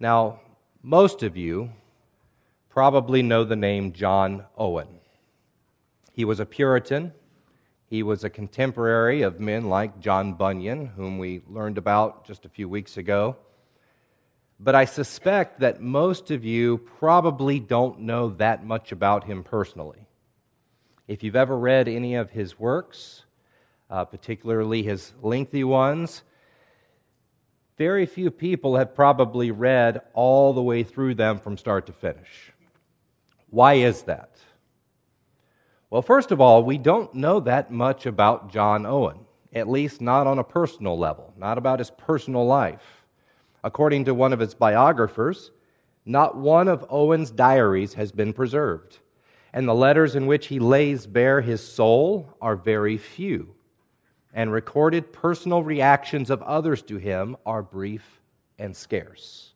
Now, most of you probably know the name John Owen. He was a Puritan. He was a contemporary of men like John Bunyan, whom we learned about just a few weeks ago. But I suspect that most of you probably don't know that much about him personally. If you've ever read any of his works, uh, particularly his lengthy ones, very few people have probably read all the way through them from start to finish. Why is that? Well, first of all, we don't know that much about John Owen, at least not on a personal level, not about his personal life. According to one of his biographers, not one of Owen's diaries has been preserved, and the letters in which he lays bare his soul are very few and recorded personal reactions of others to him are brief and scarce.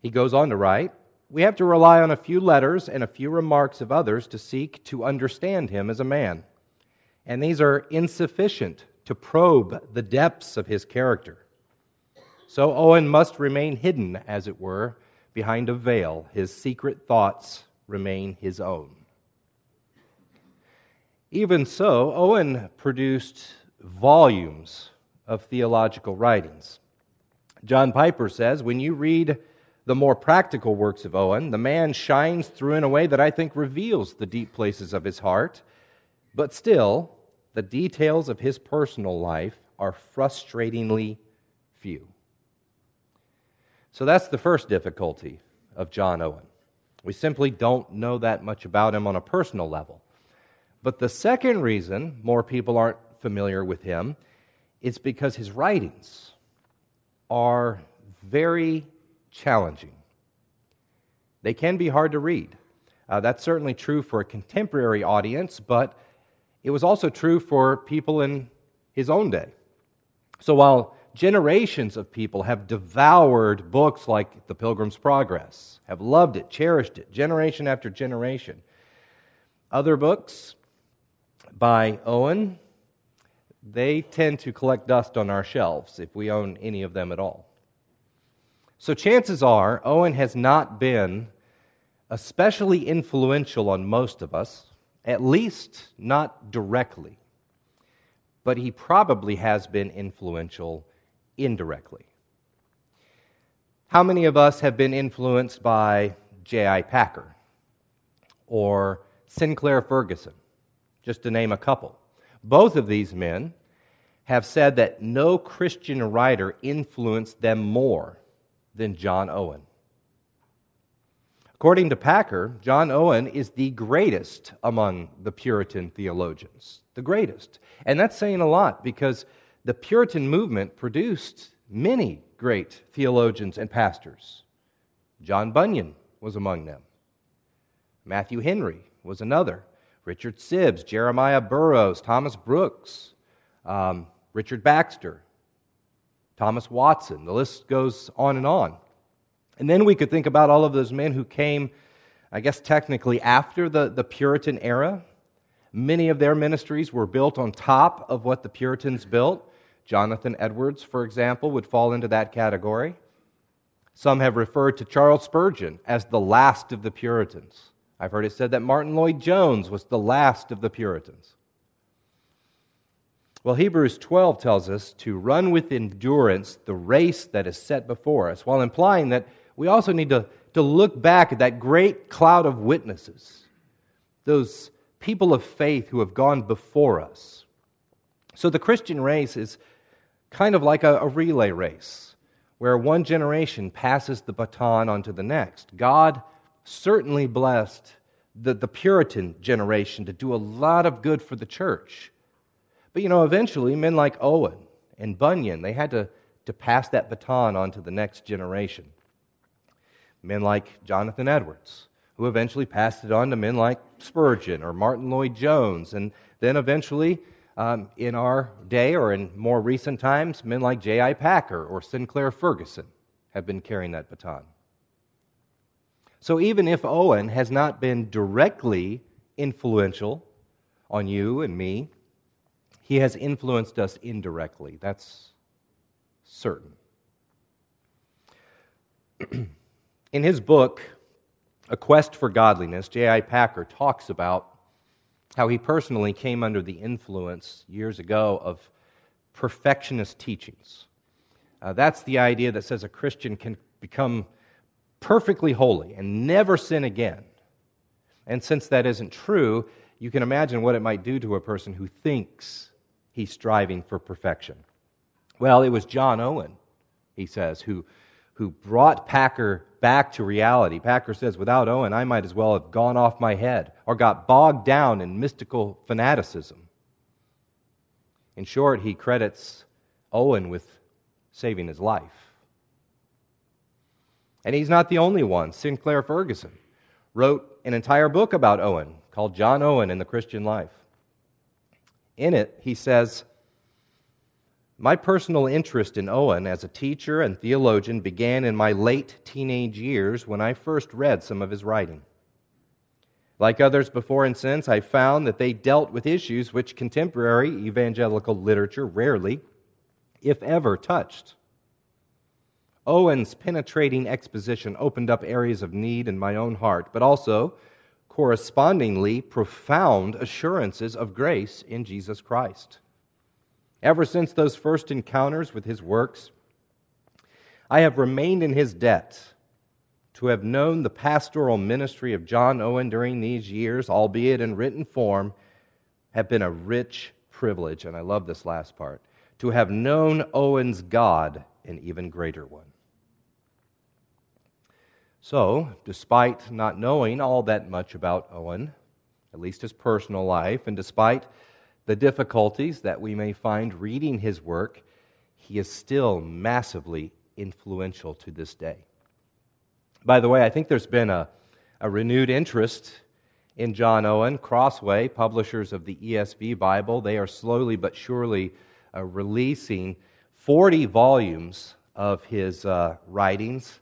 He goes on to write We have to rely on a few letters and a few remarks of others to seek to understand him as a man. And these are insufficient to probe the depths of his character. So Owen must remain hidden, as it were, behind a veil. His secret thoughts remain his own. Even so, Owen produced volumes of theological writings. John Piper says when you read the more practical works of Owen, the man shines through in a way that I think reveals the deep places of his heart, but still, the details of his personal life are frustratingly few. So that's the first difficulty of John Owen. We simply don't know that much about him on a personal level. But the second reason more people aren't familiar with him is because his writings are very challenging. They can be hard to read. Uh, that's certainly true for a contemporary audience, but it was also true for people in his own day. So while generations of people have devoured books like The Pilgrim's Progress, have loved it, cherished it, generation after generation, other books by Owen, they tend to collect dust on our shelves if we own any of them at all. So chances are Owen has not been especially influential on most of us, at least not directly. But he probably has been influential indirectly. How many of us have been influenced by J.I. Packer or Sinclair Ferguson? Just to name a couple. Both of these men have said that no Christian writer influenced them more than John Owen. According to Packer, John Owen is the greatest among the Puritan theologians. The greatest. And that's saying a lot because the Puritan movement produced many great theologians and pastors. John Bunyan was among them, Matthew Henry was another. Richard Sibbes, Jeremiah Burroughs, Thomas Brooks, um, Richard Baxter, Thomas Watson. The list goes on and on. And then we could think about all of those men who came, I guess, technically after the, the Puritan era. Many of their ministries were built on top of what the Puritans built. Jonathan Edwards, for example, would fall into that category. Some have referred to Charles Spurgeon as the last of the Puritans. I've heard it said that Martyn Lloyd-Jones was the last of the Puritans. Well, Hebrews 12 tells us to run with endurance the race that is set before us, while implying that we also need to, to look back at that great cloud of witnesses, those people of faith who have gone before us. So the Christian race is kind of like a, a relay race, where one generation passes the baton on to the next. God certainly blessed the, the Puritan generation to do a lot of good for the church. But you know, eventually, men like Owen and Bunyan, they had to, to pass that baton on to the next generation. Men like Jonathan Edwards, who eventually passed it on to men like Spurgeon or Martyn Lloyd-Jones, and then eventually, um, in our day or in more recent times, men like J.I. Packer or Sinclair Ferguson have been carrying that baton. So even if Owen has not been directly influential on you and me, he has influenced us indirectly. That's certain. In his book, A Quest for Godliness, J.I. Packer talks about how he personally came under the influence years ago of perfectionist teachings. Uh, that's the idea that says a Christian can become perfectly holy and never sin again. And since that isn't true, you can imagine what it might do to a person who thinks he's striving for perfection. Well, it was John Owen, he says, who, who brought Packer back to reality. Packer says, without Owen, I might as well have gone off my head or got bogged down in mystical fanaticism. In short, he credits Owen with saving his life. And he's not the only one. Sinclair Ferguson wrote an entire book about Owen called John Owen and the Christian Life. In it, he says, My personal interest in Owen as a teacher and theologian began in my late teenage years when I first read some of his writing. Like others before and since, I found that they dealt with issues which contemporary evangelical literature rarely, if ever, touched. Owen's penetrating exposition opened up areas of need in my own heart, but also, correspondingly, profound assurances of grace in Jesus Christ. Ever since those first encounters with his works, I have remained in his debt. To have known the pastoral ministry of John Owen during these years, albeit in written form, have been a rich privilege. And I love this last part. To have known Owen's God, an even greater one. So, despite not knowing all that much about Owen, at least his personal life, and despite the difficulties that we may find reading his work, he is still massively influential to this day. By the way, I think there's been a, a renewed interest in John Owen. Crossway, publishers of the ESV Bible, they are slowly but surely uh, releasing 40 volumes of his uh, writings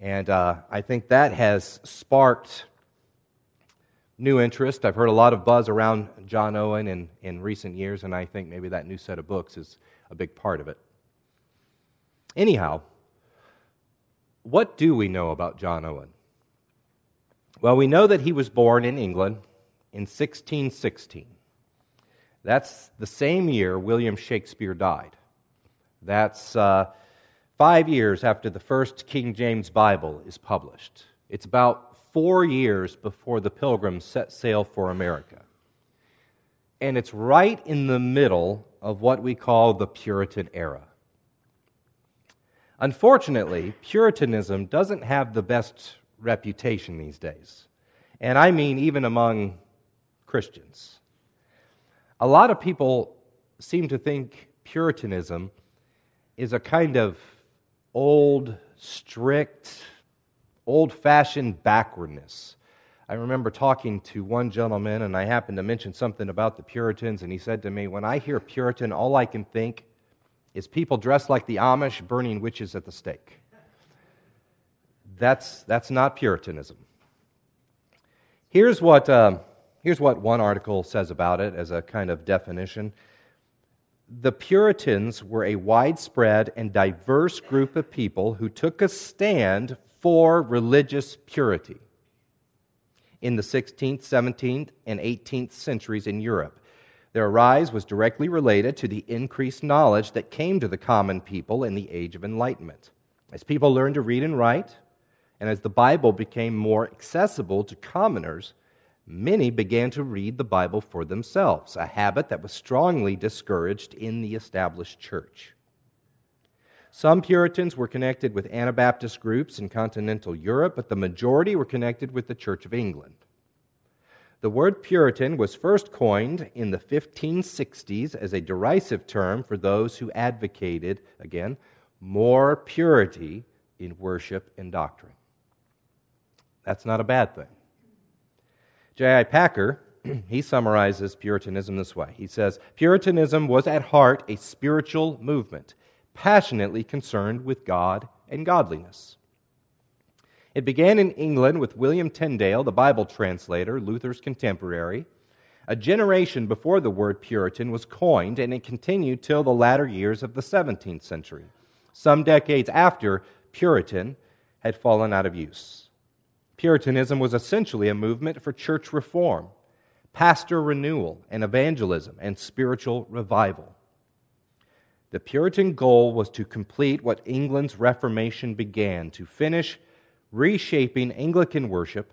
and uh, I think that has sparked new interest. I've heard a lot of buzz around John Owen in, in recent years, and I think maybe that new set of books is a big part of it. Anyhow, what do we know about John Owen? Well, we know that he was born in England in 1616. That's the same year William Shakespeare died. That's uh, five years after the first King James Bible is published. It's about four years before the pilgrims set sail for America. And it's right in the middle of what we call the Puritan era. Unfortunately, Puritanism doesn't have the best reputation these days. And I mean, even among Christians. A lot of people seem to think Puritanism is a kind of old, strict, old fashioned backwardness. I remember talking to one gentleman, and I happened to mention something about the Puritans, and he said to me, When I hear Puritan, all I can think is people dressed like the Amish burning witches at the stake. That's, that's not Puritanism. Here's what, uh, here's what one article says about it as a kind of definition the Puritans were a widespread and diverse group of people who took a stand for religious purity in the 16th, 17th, and 18th centuries in Europe. Their rise was directly related to the increased knowledge that came to the common people in the Age of Enlightenment. As people learned to read and write, and as the Bible became more accessible to commoners, many began to read the Bible for themselves, a habit that was strongly discouraged in the established church. Some Puritans were connected with Anabaptist groups in continental Europe, but the majority were connected with the Church of England. The word Puritan was first coined in the 1560s as a derisive term for those who advocated, again, more purity in worship and doctrine. That's not a bad thing. J.I. Packer, he summarizes Puritanism this way. He says, Puritanism was at heart a spiritual movement, passionately concerned with God and godliness. It began in England with William Tyndale, the Bible translator, Luther's contemporary. A generation before the word Puritan was coined, and it continued till the latter years of the 17th century. Some decades after Puritan had fallen out of use. Puritanism was essentially a movement for church reform, pastor renewal, and evangelism, and spiritual revival. The Puritan goal was to complete what England's Reformation began, to finish reshaping Anglican worship,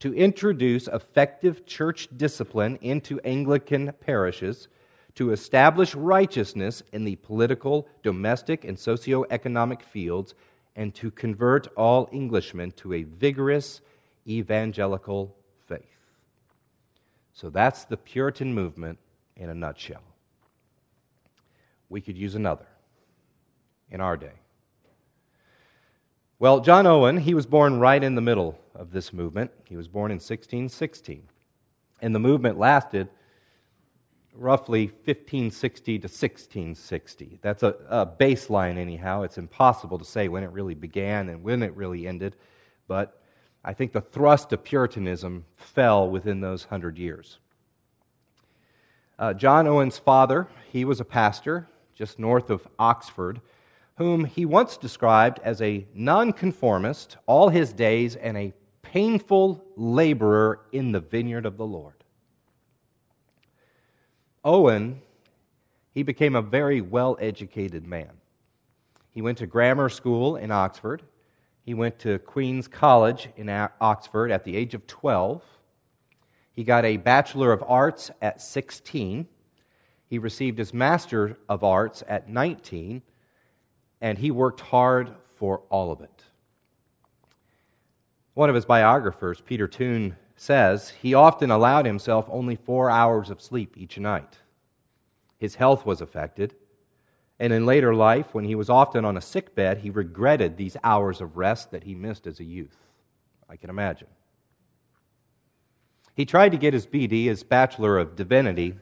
to introduce effective church discipline into Anglican parishes, to establish righteousness in the political, domestic, and socio-economic fields, and to convert all Englishmen to a vigorous evangelical faith. So that's the Puritan movement in a nutshell. We could use another in our day. Well, John Owen, he was born right in the middle of this movement. He was born in 1616. And the movement lasted roughly 1560 to 1660. That's a, a, baseline, anyhow. It's impossible to say when it really began and when it really ended, but I think the thrust of Puritanism fell within those hundred years. Uh, John Owen's father, he was a pastor just north of Oxford whom he once described as a nonconformist all his days and a painful laborer in the vineyard of the Lord. Owen, he became a very well educated man. He went to grammar school in Oxford. He went to Queen's College in Oxford at the age of 12. He got a Bachelor of Arts at 16. He received his Master of Arts at 19 and he worked hard for all of it. One of his biographers, Peter Toon, says he often allowed himself only four hours of sleep each night. His health was affected, and in later life, when he was often on a sick bed, he regretted these hours of rest that he missed as a youth. I can imagine. He tried to get his BD, his Bachelor of Divinity,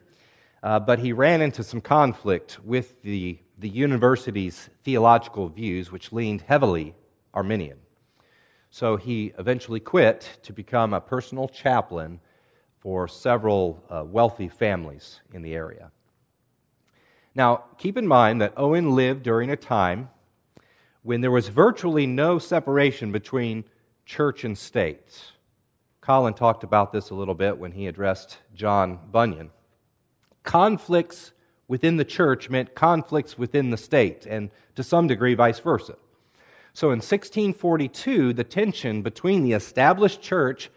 uh, but he ran into some conflict with the the university's theological views, which leaned heavily Arminian. So he eventually quit to become a personal chaplain for several uh, wealthy families in the area. Now, keep in mind that Owen lived during a time when there was virtually no separation between church and state. Colin talked about this a little bit when he addressed John Bunyan. Conflicts within the church meant conflicts within the state, and to some degree, vice versa. So in 1642, the tension between the established church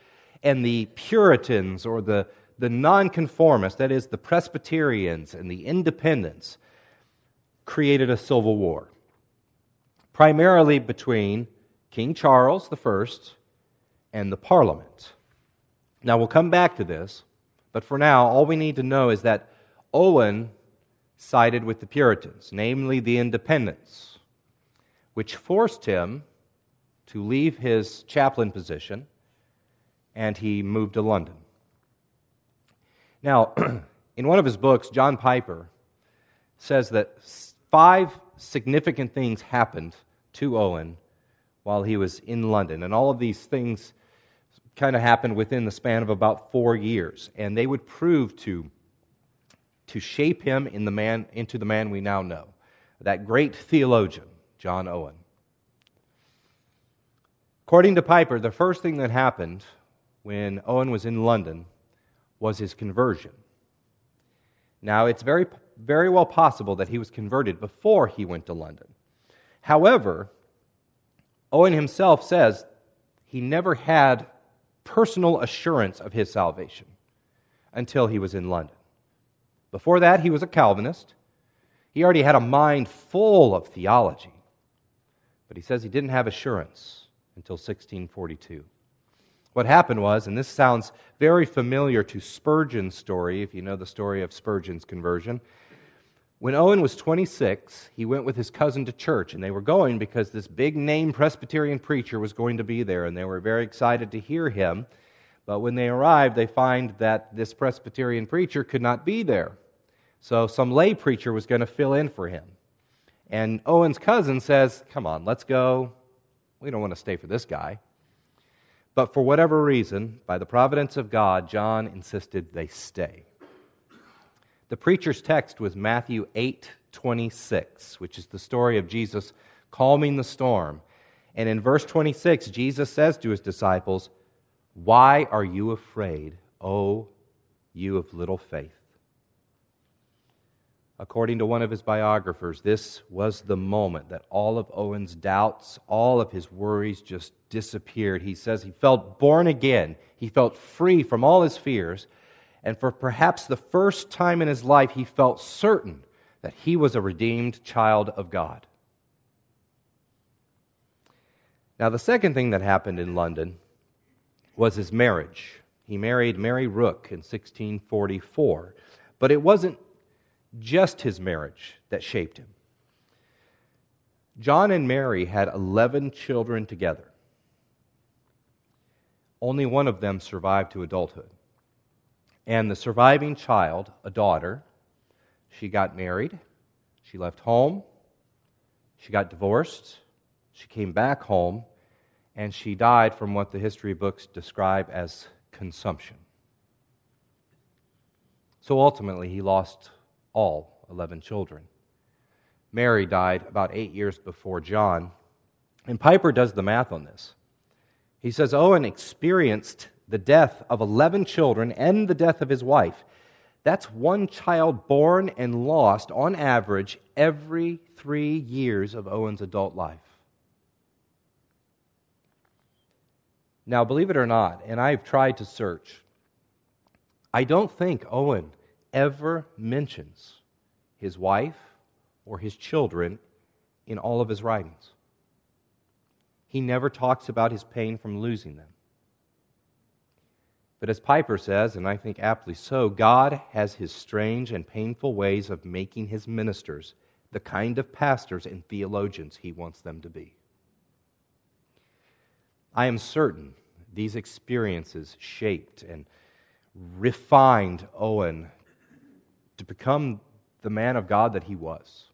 and the Puritans or the, the nonconformists, that is, the Presbyterians and the independents, created a civil war, primarily between King Charles I and the Parliament. Now, we'll come back to this, but for now, all we need to know is that Owen sided with the Puritans, namely the Independents, which forced him to leave his chaplain position and he moved to London. Now, in one of his books, John Piper says that five significant things happened to Owen while he was in London. And all of these things kind of happened within the span of about four years. And they would prove to to shape him in the man, into the man we now know. That great theologian, John Owen. According to Piper, the first thing that happened when Owen was in London was his conversion. Now, it's very, very well possible that he was converted before he went to London. However, Owen himself says he never had personal assurance of his salvation until he was in London. Before that, he was a Calvinist. He already had a mind full of theology. But he says he didn't have assurance until 1642. What happened was, and this sounds very familiar to Spurgeon's story, if you know the story of Spurgeon's conversion. When Owen was 26, he went with his cousin to church, and they were going because this big name Presbyterian preacher was going to be there, and they were very excited to hear him. But when they arrived, they find that this Presbyterian preacher could not be there. So some lay preacher was going to fill in for him. And Owen's cousin says, Come on, let's go. We don't want to stay for this guy. But for whatever reason, by the providence of God, John insisted they stay. The preacher's text was Matthew 8 26, which is the story of Jesus calming the storm. And in verse 26, Jesus says to his disciples, Why are you afraid, O you of little faith? According to one of his biographers, this was the moment that all of Owen's doubts, all of his worries just disappeared. He says he felt born again. He felt free from all his fears. And for perhaps the first time in his life, he felt certain that he was a redeemed child of God. Now, the second thing that happened in London was his marriage. He married Mary Rooke in 1644. But it wasn't just his marriage that shaped him. John and Mary had 11 children together. Only one of them survived to adulthood. And the surviving child, a daughter, she got married, she left home, she got divorced, she came back home, and she died from what the history books describe as consumption. So ultimately, he lost all 11 children. Mary died about eight years before John. And Piper does the math on this. He says oh, Owen experienced the death of 11 children and the death of his wife. That's one child born and lost on average every three years of Owen's adult life. Now, believe it or not, and I've tried to search, I don't think Owen ever mentions his wife or his children in all of his writings. He never talks about his pain from losing them. But as Piper says, and I think aptly so, God has his strange and painful ways of making his ministers the kind of pastors and theologians he wants them to be. I am certain these experiences shaped and refined Owen to become the man of God that he was.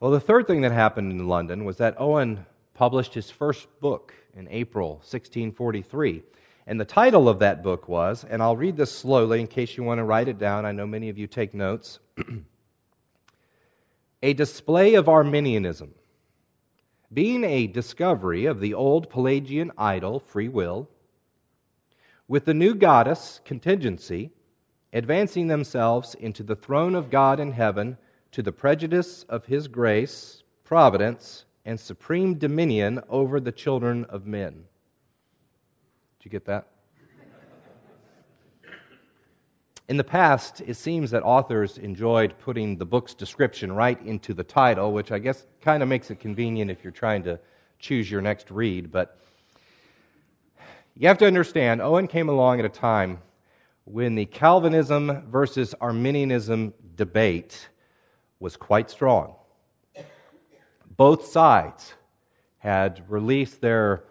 Well, the third thing that happened in London was that Owen published his first book in April 1643. And the title of that book was, and I'll read this slowly in case you want to write it down. I know many of you take notes. a display of Arminianism, being a discovery of the old Pelagian idol, free will, with the new goddess, contingency, advancing themselves into the throne of God in heaven to the prejudice of his grace, providence, and supreme dominion over the children of men. Did you get that? In the past, it seems that authors enjoyed putting the book's description right into the title, which I guess kind of makes it convenient if you're trying to choose your next read. But you have to understand, Owen came along at a time when the Calvinism versus Arminianism debate was quite strong. Both sides had released their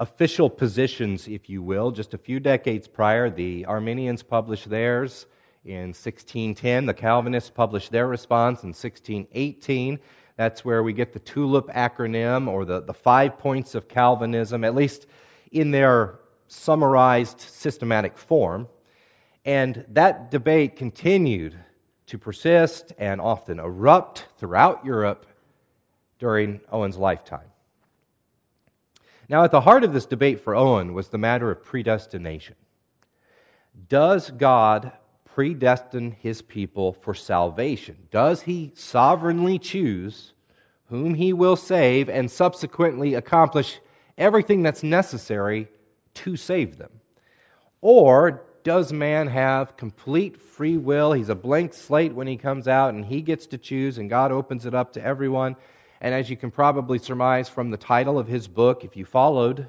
official positions, if you will, just a few decades prior. The Arminians published theirs in 1610, the Calvinists published their response in 1618. That's where we get the TULIP acronym or the, the five points of Calvinism, at least in their summarized systematic form. And that debate continued to persist and often erupt throughout Europe during Owen's lifetime. Now, at the heart of this debate for Owen was the matter of predestination. Does God predestine his people for salvation? Does he sovereignly choose whom he will save and subsequently accomplish everything that's necessary to save them? Or does man have complete free will? He's a blank slate when he comes out, and he gets to choose, and God opens it up to everyone. And as you can probably surmise from the title of his book, if you followed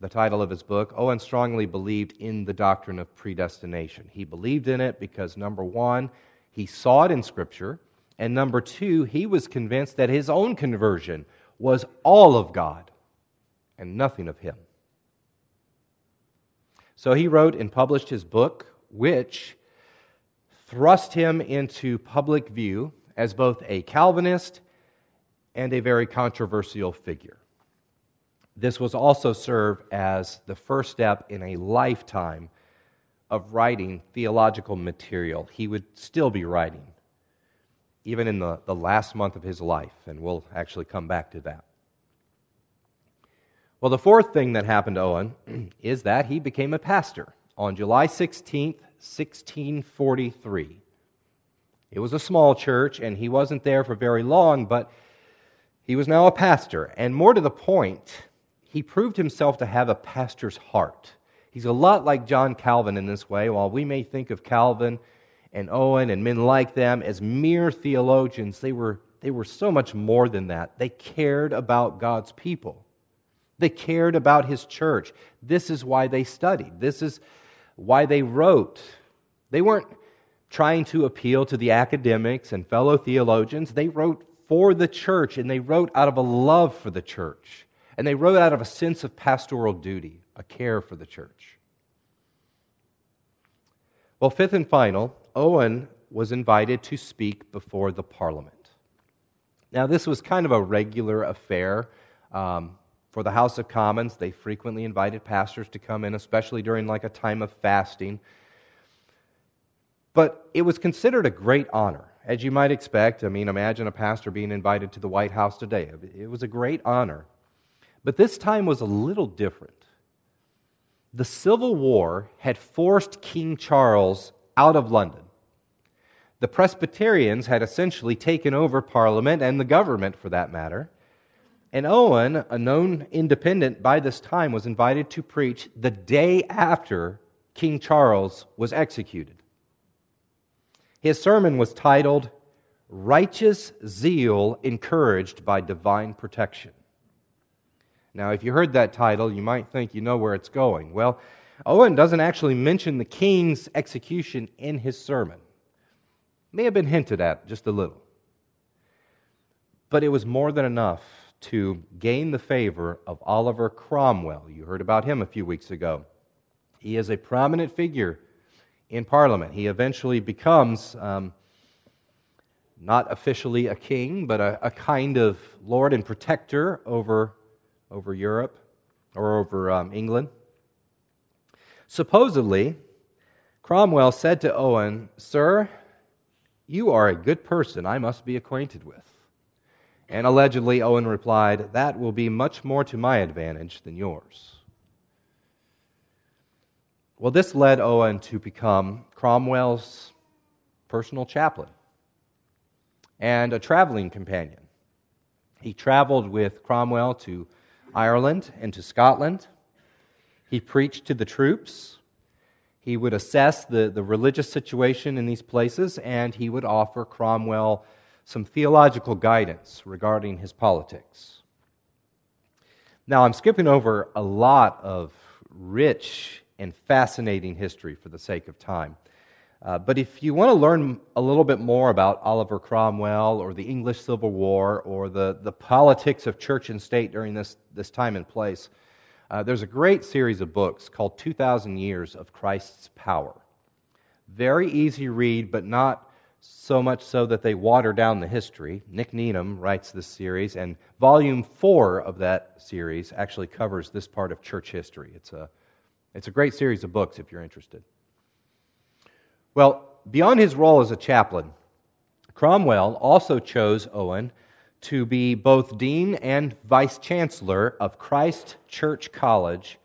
the title of his book, Owen strongly believed in the doctrine of predestination. He believed in it because, number one, he saw it in Scripture, and number two, he was convinced that his own conversion was all of God and nothing of him. So he wrote and published his book, which thrust him into public view as both a Calvinist and a very controversial figure. This was also serve as the first step in a lifetime of writing theological material. He would still be writing even in the, the last month of his life, and we'll actually come back to that. Well, the fourth thing that happened to Owen is that he became a pastor on July 16th, 1643. It was a small church, and he wasn't there for very long, but he was now a pastor. And more to the point, he proved himself to have a pastor's heart. He's a lot like John Calvin in this way. While we may think of Calvin and Owen and men like them as mere theologians, they were, they were so much more than that. They cared about God's people, they cared about his church. This is why they studied, this is why they wrote. They weren't trying to appeal to the academics and fellow theologians. They wrote for the church, and they wrote out of a love for the church. And they wrote out of a sense of pastoral duty, a care for the church. Well, fifth and final, Owen was invited to speak before the parliament. Now, this was kind of a regular affair. Um, for the House of Commons, they frequently invited pastors to come in, especially during like a time of fasting. But it was considered a great honor, as you might expect. I mean, imagine a pastor being invited to the White House today. It was a great honor. But this time was a little different. The Civil War had forced King Charles out of London. The Presbyterians had essentially taken over Parliament and the government, for that matter. And Owen, a known independent by this time, was invited to preach the day after King Charles was executed. His sermon was titled, Righteous Zeal Encouraged by Divine Protection. Now, if you heard that title, you might think you know where it's going. Well, Owen doesn't actually mention the king's execution in his sermon. It may have been hinted at just a little. But it was more than enough to gain the favor of Oliver Cromwell. You heard about him a few weeks ago. He is a prominent figure in Parliament. He eventually becomes um, not officially a king, but a, a, kind of lord and protector over, over Europe or over um, England. Supposedly, Cromwell said to Owen, Sir, you are a good person I must be acquainted with. And allegedly, Owen replied, That will be much more to my advantage than yours. Well, this led Owen to become Cromwell's personal chaplain and a traveling companion. He traveled with Cromwell to Ireland and to Scotland. He preached to the troops. He would assess the, the religious situation in these places, and he would offer Cromwell some theological guidance regarding his politics. Now, I'm skipping over a lot of rich and fascinating history for the sake of time. Uh, but if you want to learn a little bit more about Oliver Cromwell or the English Civil War or the, the politics of church and state during this, this time and place, uh, there's a great series of books called 2,000 Years of Christ's Power. Very easy read, but not so much so that they water down the history. Nick Needham writes this series, and volume four of that series actually covers this part of church history. It's a it's a great series of books if you're interested. Well, beyond his role as a chaplain, Cromwell also chose Owen to be both dean and vice chancellor of Christ Church College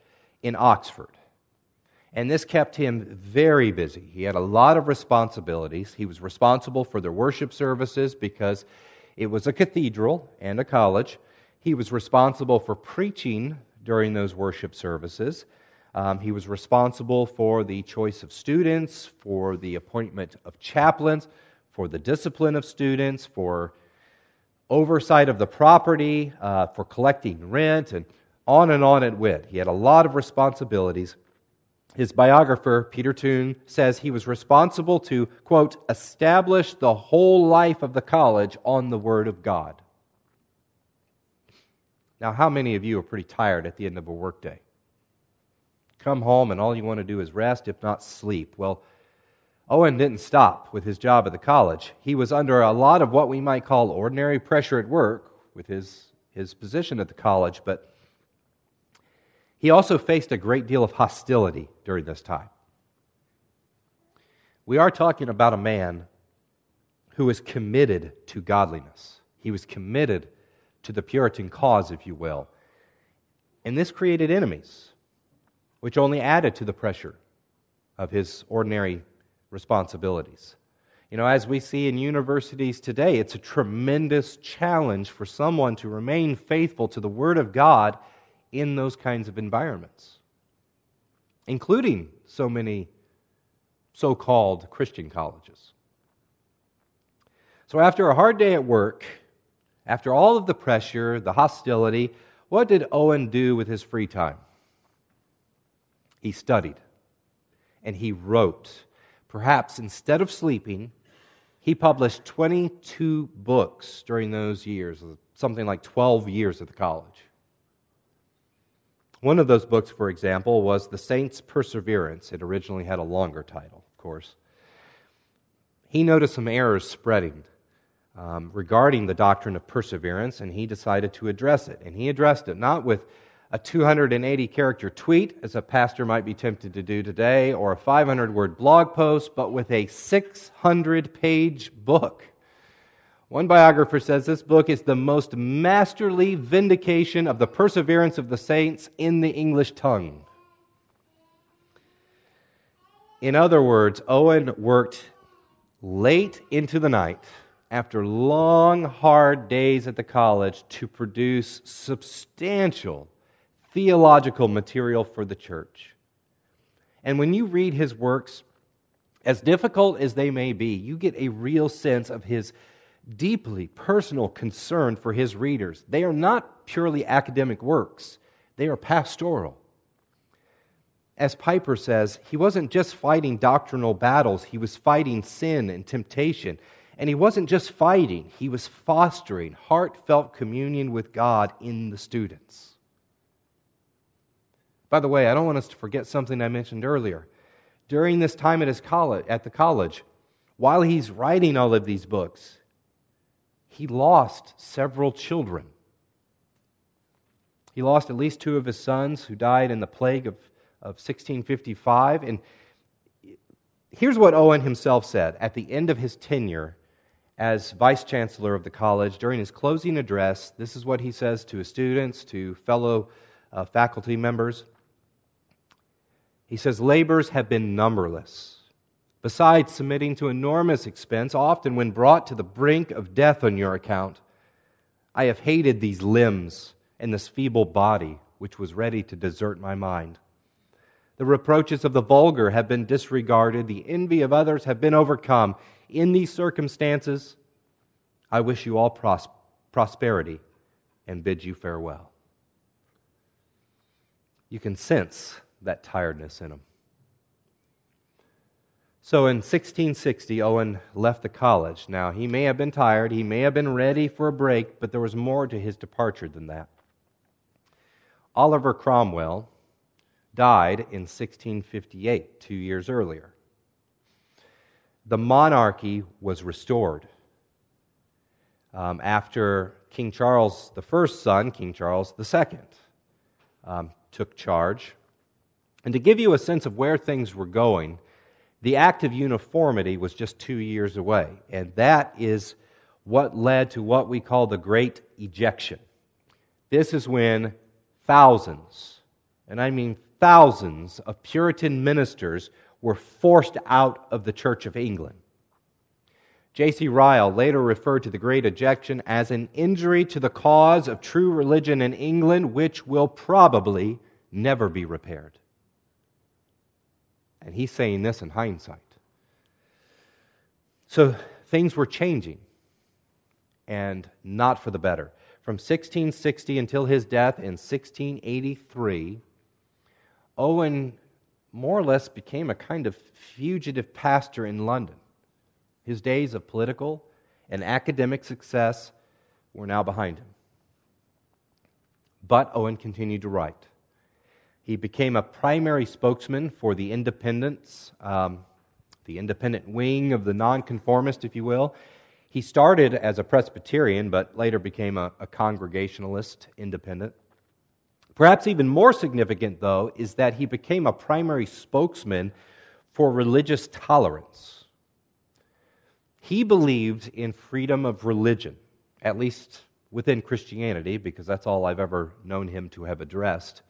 in Oxford. And this kept him very busy. He had a lot of responsibilities. He was responsible for the worship services because it was a cathedral and a college. He was responsible for preaching during those worship services. Um, he was responsible for the choice of students, for the appointment of chaplains, for the discipline of students, for oversight of the property, uh, for collecting rent, and on and on it went. He had a lot of responsibilities. His biographer, Peter Toon, says he was responsible to, quote, establish the whole life of the college on the Word of God. Now, how many of you are pretty tired at the end of a workday? come home and all you want to do is rest, if not sleep. Well, Owen didn't stop with his job at the college. He was under a lot of what we might call ordinary pressure at work with his, his position at the college, but he also faced a great deal of hostility during this time. We are talking about a man who was committed to godliness. He was committed to the Puritan cause, if you will. And this created enemies, which only added to the pressure of his ordinary responsibilities. You know, as we see in universities today, it's a tremendous challenge for someone to remain faithful to the Word of God in those kinds of environments, including so many so called Christian colleges. So, after a hard day at work, after all of the pressure, the hostility, what did Owen do with his free time? He studied and he wrote. Perhaps instead of sleeping, he published 22 books during those years, something like 12 years at the college. One of those books, for example, was The Saint's Perseverance. It originally had a longer title, of course. He noticed some errors spreading um, regarding the doctrine of perseverance, and he decided to address it. And he addressed it not with a 280 character tweet, as a pastor might be tempted to do today, or a 500 word blog post, but with a 600 page book. One biographer says this book is the most masterly vindication of the perseverance of the saints in the English tongue. In other words, Owen worked late into the night after long, hard days at the college to produce substantial theological material for the church. And when you read his works, as difficult as they may be, you get a real sense of his deeply personal concern for his readers. They are not purely academic works, they are pastoral. As Piper says, he wasn't just fighting doctrinal battles, he was fighting sin and temptation. And he wasn't just fighting, he was fostering heartfelt communion with God in the students. By the way, I don't want us to forget something I mentioned earlier. During this time at, his college, at the college, while he's writing all of these books, he lost several children. He lost at least two of his sons who died in the plague of, of 1655. And here's what Owen himself said at the end of his tenure as vice chancellor of the college during his closing address. This is what he says to his students, to fellow uh, faculty members. He says, Labors have been numberless. Besides submitting to enormous expense, often when brought to the brink of death on your account, I have hated these limbs and this feeble body which was ready to desert my mind. The reproaches of the vulgar have been disregarded, the envy of others have been overcome. In these circumstances, I wish you all pros- prosperity and bid you farewell. You can sense that tiredness in him. So in 1660, Owen left the college. Now, he may have been tired, he may have been ready for a break, but there was more to his departure than that. Oliver Cromwell died in 1658, two years earlier. The monarchy was restored. Um, after King Charles I's son, King Charles II, um, took charge. And to give you a sense of where things were going, the Act of Uniformity was just two years away. And that is what led to what we call the Great Ejection. This is when thousands, and I mean thousands, of Puritan ministers were forced out of the Church of England. J.C. Ryle later referred to the Great Ejection as an injury to the cause of true religion in England, which will probably never be repaired. And he's saying this in hindsight. So things were changing, and not for the better. From 1660 until his death in 1683, Owen more or less became a kind of fugitive pastor in London. His days of political and academic success were now behind him. But Owen continued to write. He became a primary spokesman for the independents, um, the independent wing of the nonconformist, if you will. He started as a Presbyterian, but later became a, a Congregationalist independent. Perhaps even more significant, though, is that he became a primary spokesman for religious tolerance. he believed in freedom of religion, at least within Christianity, because that's all I've ever known him to have addressed.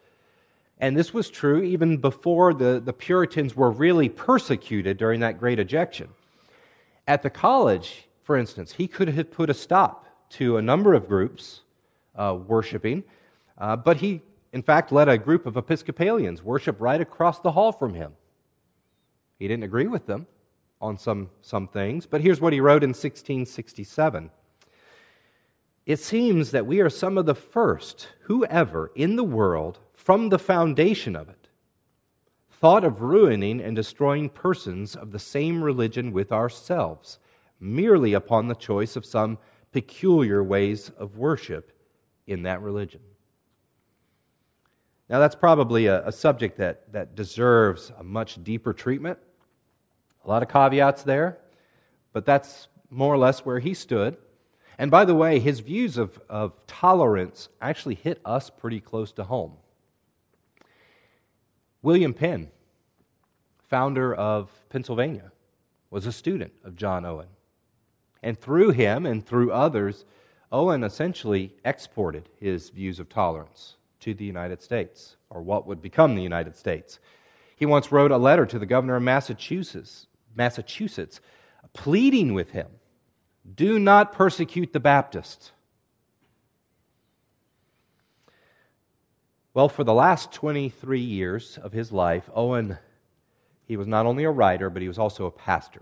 And this was true even before the, the Puritans were really persecuted during that great ejection. At the college, for instance, he could have put a stop to a number of groups uh, worshiping, uh, but he, in fact, let a group of Episcopalians worship right across the hall from him. He didn't agree with them on some, some things, but here's what he wrote in 1667. It seems that we are some of the first whoever in the world, from the foundation of it, thought of ruining and destroying persons of the same religion with ourselves, merely upon the choice of some peculiar ways of worship in that religion. Now, that's probably a, a subject that, that deserves a much deeper treatment. A lot of caveats there, but that's more or less where he stood. And by the way, his views of, of tolerance actually hit us pretty close to home. William Penn, founder of Pennsylvania, was a student of John Owen. And through him and through others, Owen essentially exported his views of tolerance to the United States, or what would become the United States. He once wrote a letter to the governor of Massachusetts, Massachusetts pleading with him do not persecute the Baptists. Well, for the last 23 years of his life, Owen, he was not only a writer, but he was also a pastor.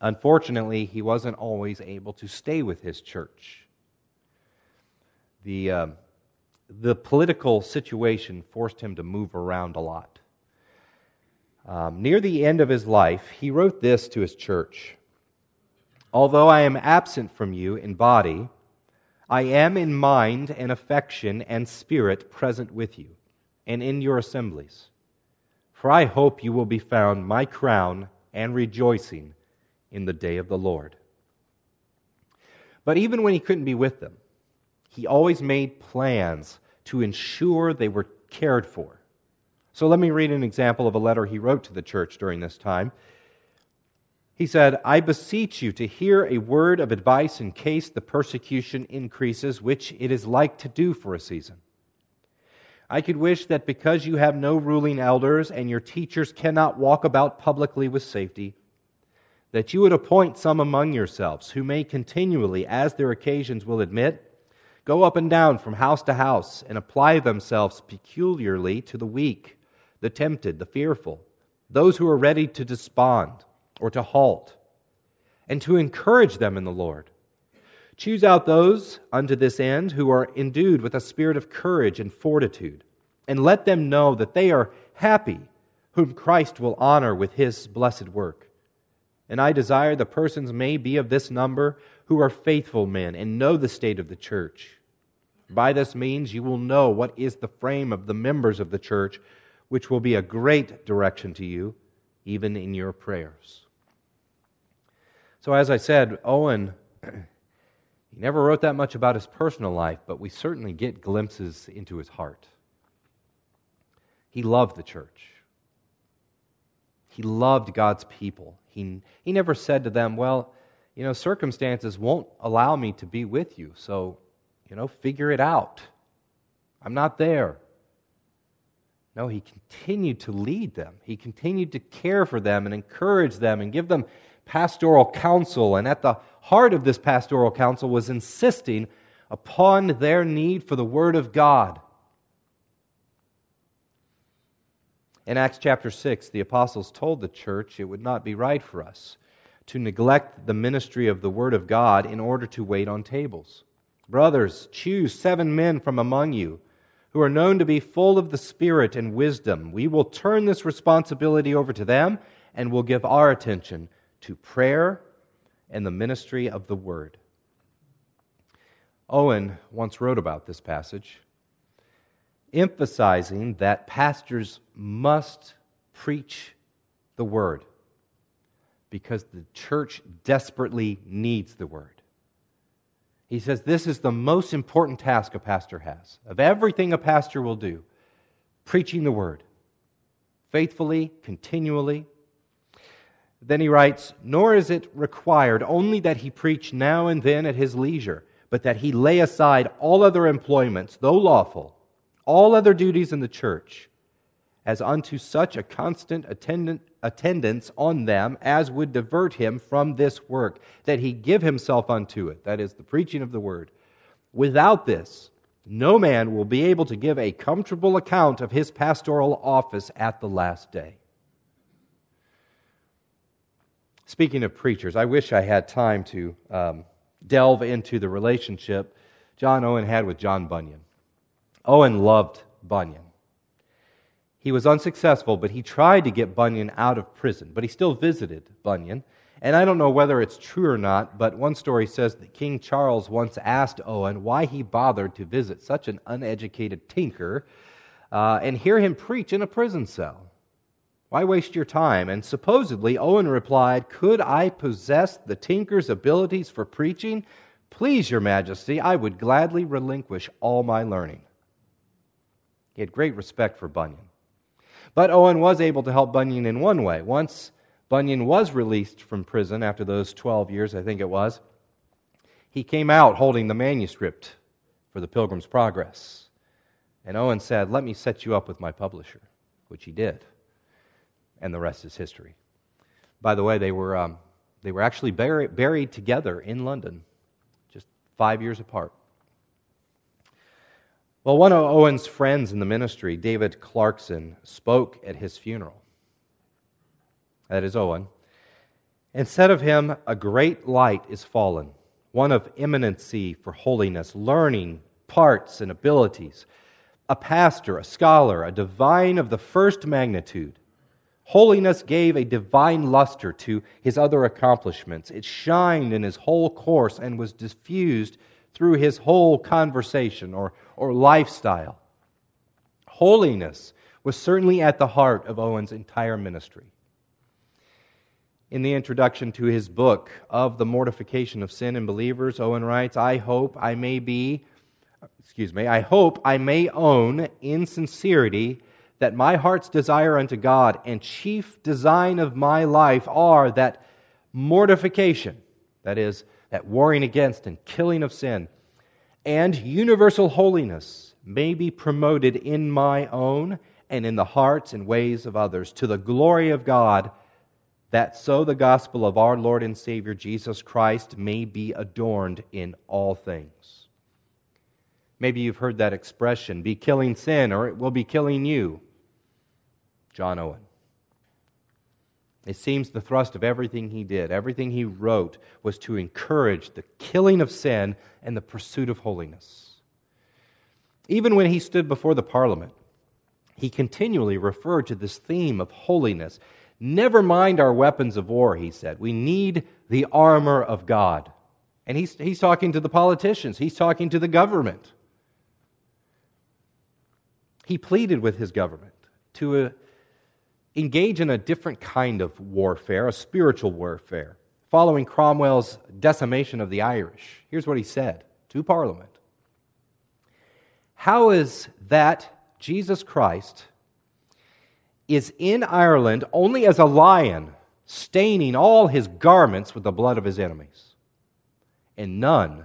Unfortunately, he wasn't always able to stay with his church. The, uh, the political situation forced him to move around a lot. Um, near the end of his life, he wrote this to his church Although I am absent from you in body, I am in mind and affection and spirit present with you and in your assemblies. For I hope you will be found my crown and rejoicing in the day of the Lord. But even when he couldn't be with them, he always made plans to ensure they were cared for. So let me read an example of a letter he wrote to the church during this time. He said, I beseech you to hear a word of advice in case the persecution increases, which it is like to do for a season. I could wish that because you have no ruling elders and your teachers cannot walk about publicly with safety, that you would appoint some among yourselves who may continually, as their occasions will admit, go up and down from house to house and apply themselves peculiarly to the weak, the tempted, the fearful, those who are ready to despond or to halt, and to encourage them in the Lord. Choose out those unto this end who are endued with a spirit of courage and fortitude, and let them know that they are happy, whom Christ will honor with his blessed work. And I desire the persons may be of this number who are faithful men and know the state of the church. By this means you will know what is the frame of the members of the church, which will be a great direction to you, even in your prayers. So, as I said, Owen, he never wrote that much about his personal life, but we certainly get glimpses into his heart. He loved the church. He loved God's people. He, he never said to them, Well, you know, circumstances won't allow me to be with you, so, you know, figure it out. I'm not there. No, he continued to lead them. He continued to care for them and encourage them and give them pastoral counsel. And at the heart of this pastoral counsel was insisting upon their need for the Word of God. In Acts chapter 6, the apostles told the church it would not be right for us to neglect the ministry of the Word of God in order to wait on tables. Brothers, choose seven men from among you who are known to be full of the Spirit and wisdom. We will turn this responsibility over to them and will give our attention to prayer and the ministry of the Word. Owen once wrote about this passage, emphasizing that pastors must preach the Word because the church desperately needs the Word. He says this is the most important task a pastor has. Of everything a pastor will do, preaching the Word faithfully, continually, Then he writes, Nor is it required only that he preach now and then at his leisure, but that he lay aside all other employments, though lawful, all other duties in the church, as unto such a constant attendant, attendance on them as would divert him from this work, that he give himself unto it, that is, the preaching of the word. Without this, no man will be able to give a comfortable account of his pastoral office at the last day. Speaking of preachers, I wish I had time to um, delve into the relationship John Owen had with John Bunyan. Owen loved Bunyan. He was unsuccessful, but he tried to get Bunyan out of prison, but he still visited Bunyan. And I don't know whether it's true or not, but one story says that King Charles once asked Owen why he bothered to visit such an uneducated tinker uh, and hear him preach in a prison cell. Why waste your time? And supposedly, Owen replied, Could I possess the tinker's abilities for preaching? Please, your majesty, I would gladly relinquish all my learning. He had great respect for Bunyan. But Owen was able to help Bunyan in one way. Once Bunyan was released from prison after those 12 years, I think it was, he came out holding the manuscript for the Pilgrim's Progress. And Owen said, Let me set you up with my publisher, which he did and the rest is history. By the way, they were, um, they were actually buried, buried together in London, just five years apart. Well, one of Owen's friends in the ministry, David Clarkson, spoke at his funeral. That is Owen. And said of him, A great light is fallen, one of eminency for holiness, learning, parts, and abilities, a pastor, a scholar, a divine of the first magnitude Holiness gave a divine luster to his other accomplishments. It shined in his whole course and was diffused through his whole conversation or, or lifestyle. Holiness was certainly at the heart of Owen's entire ministry. In the introduction to his book of the mortification of sin in believers, Owen writes, I hope I may be, excuse me, I hope I may own in sincerity that my heart's desire unto God and chief design of my life are that mortification, that is, that warring against and killing of sin, and universal holiness may be promoted in my own and in the hearts and ways of others to the glory of God, that so the gospel of our Lord and Savior Jesus Christ may be adorned in all things. Maybe you've heard that expression be killing sin, or it will be killing you. John Owen. It seems the thrust of everything he did, everything he wrote, was to encourage the killing of sin and the pursuit of holiness. Even when he stood before the parliament, he continually referred to this theme of holiness. Never mind our weapons of war, he said. We need the armor of God. And he's, he's talking to the politicians, he's talking to the government. He pleaded with his government to uh, engage in a different kind of warfare, a spiritual warfare, following Cromwell's decimation of the Irish. Here's what he said to Parliament How is that Jesus Christ is in Ireland only as a lion, staining all his garments with the blood of his enemies, and none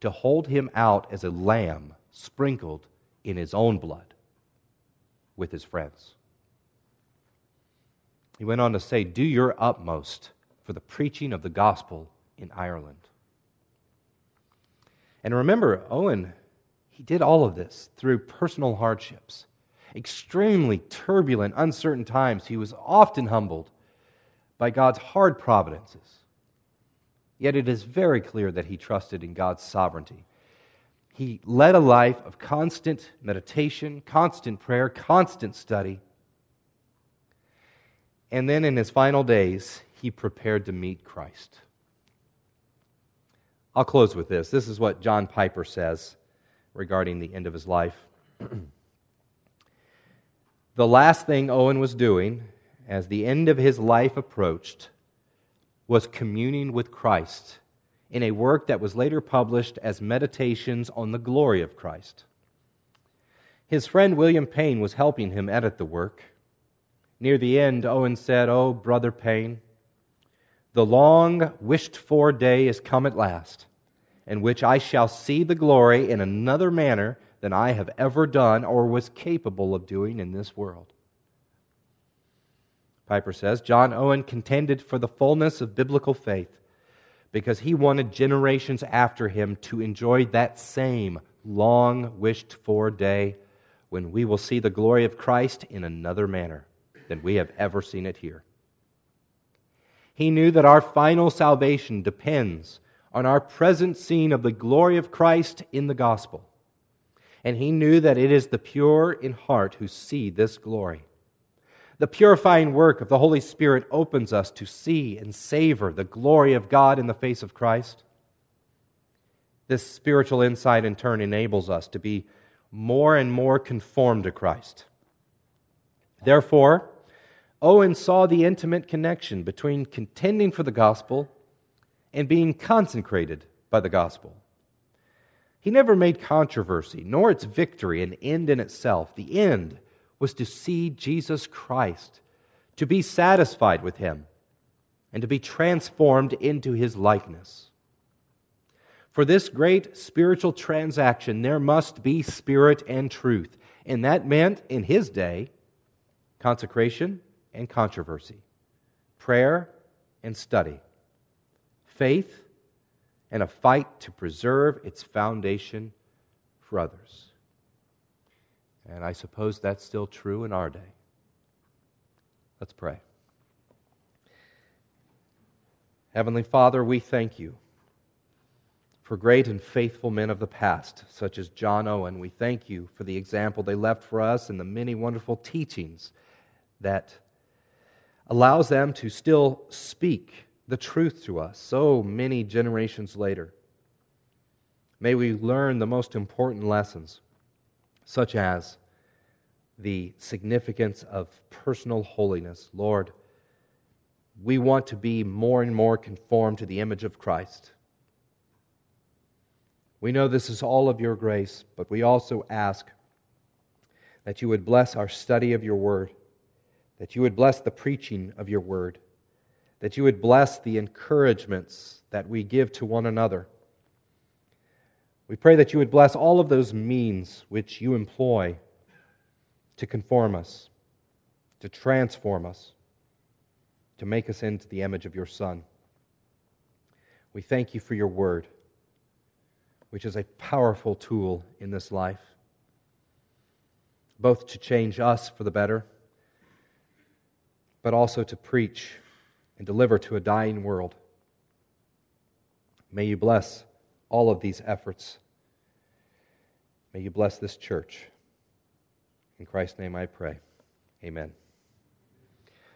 to hold him out as a lamb sprinkled in his own blood with his friends? He went on to say, Do your utmost for the preaching of the gospel in Ireland. And remember, Owen, he did all of this through personal hardships, extremely turbulent, uncertain times. He was often humbled by God's hard providences. Yet it is very clear that he trusted in God's sovereignty. He led a life of constant meditation, constant prayer, constant study. And then in his final days, he prepared to meet Christ. I'll close with this. This is what John Piper says regarding the end of his life. the last thing Owen was doing as the end of his life approached was communing with Christ in a work that was later published as Meditations on the Glory of Christ. His friend William Payne was helping him edit the work. Near the end, Owen said, Oh, Brother Payne, The long wished for day is come at last, in which I shall see the glory in another manner than I have ever done or was capable of doing in this world. Piper says John Owen contended for the fullness of biblical faith because he wanted generations after him to enjoy that same long wished for day when we will see the glory of Christ in another manner than we have ever seen it here. He knew that our final salvation depends on our present scene of the glory of Christ in the gospel. And he knew that it is the pure in heart who see this glory. The purifying work of the Holy Spirit opens us to see and savor the glory of God in the face of Christ. This spiritual insight, in turn, enables us to be more and more conformed to Christ. Therefore, Owen saw the intimate connection between contending for the gospel and being consecrated by the gospel. He never made controversy, nor its victory an end in itself. The end was to see Jesus Christ, to be satisfied with him, and to be transformed into his likeness. For this great spiritual transaction, there must be spirit and truth. And that meant, in his day, consecration and controversy, prayer and study, faith and a fight to preserve its foundation for others. And I suppose that's still true in our day. Let's pray. Heavenly Father, we thank you for great and faithful men of the past, such as John Owen. We thank you for the example they left for us and the many wonderful teachings that allows them to still speak the truth to us so many generations later. May we learn the most important lessons, such as the significance of personal holiness. Lord, we want to be more and more conformed to the image of Christ. We know this is all of your grace, but we also ask that you would bless our study of your word that you would bless the preaching of your word, that you would bless the encouragements that we give to one another. We pray that you would bless all of those means which you employ to conform us, to transform us, to make us into the image of your Son. We thank you for your word, which is a powerful tool in this life, both to change us for the better but also to preach and deliver to a dying world. May you bless all of these efforts. May you bless this church. In Christ's name I pray. Amen.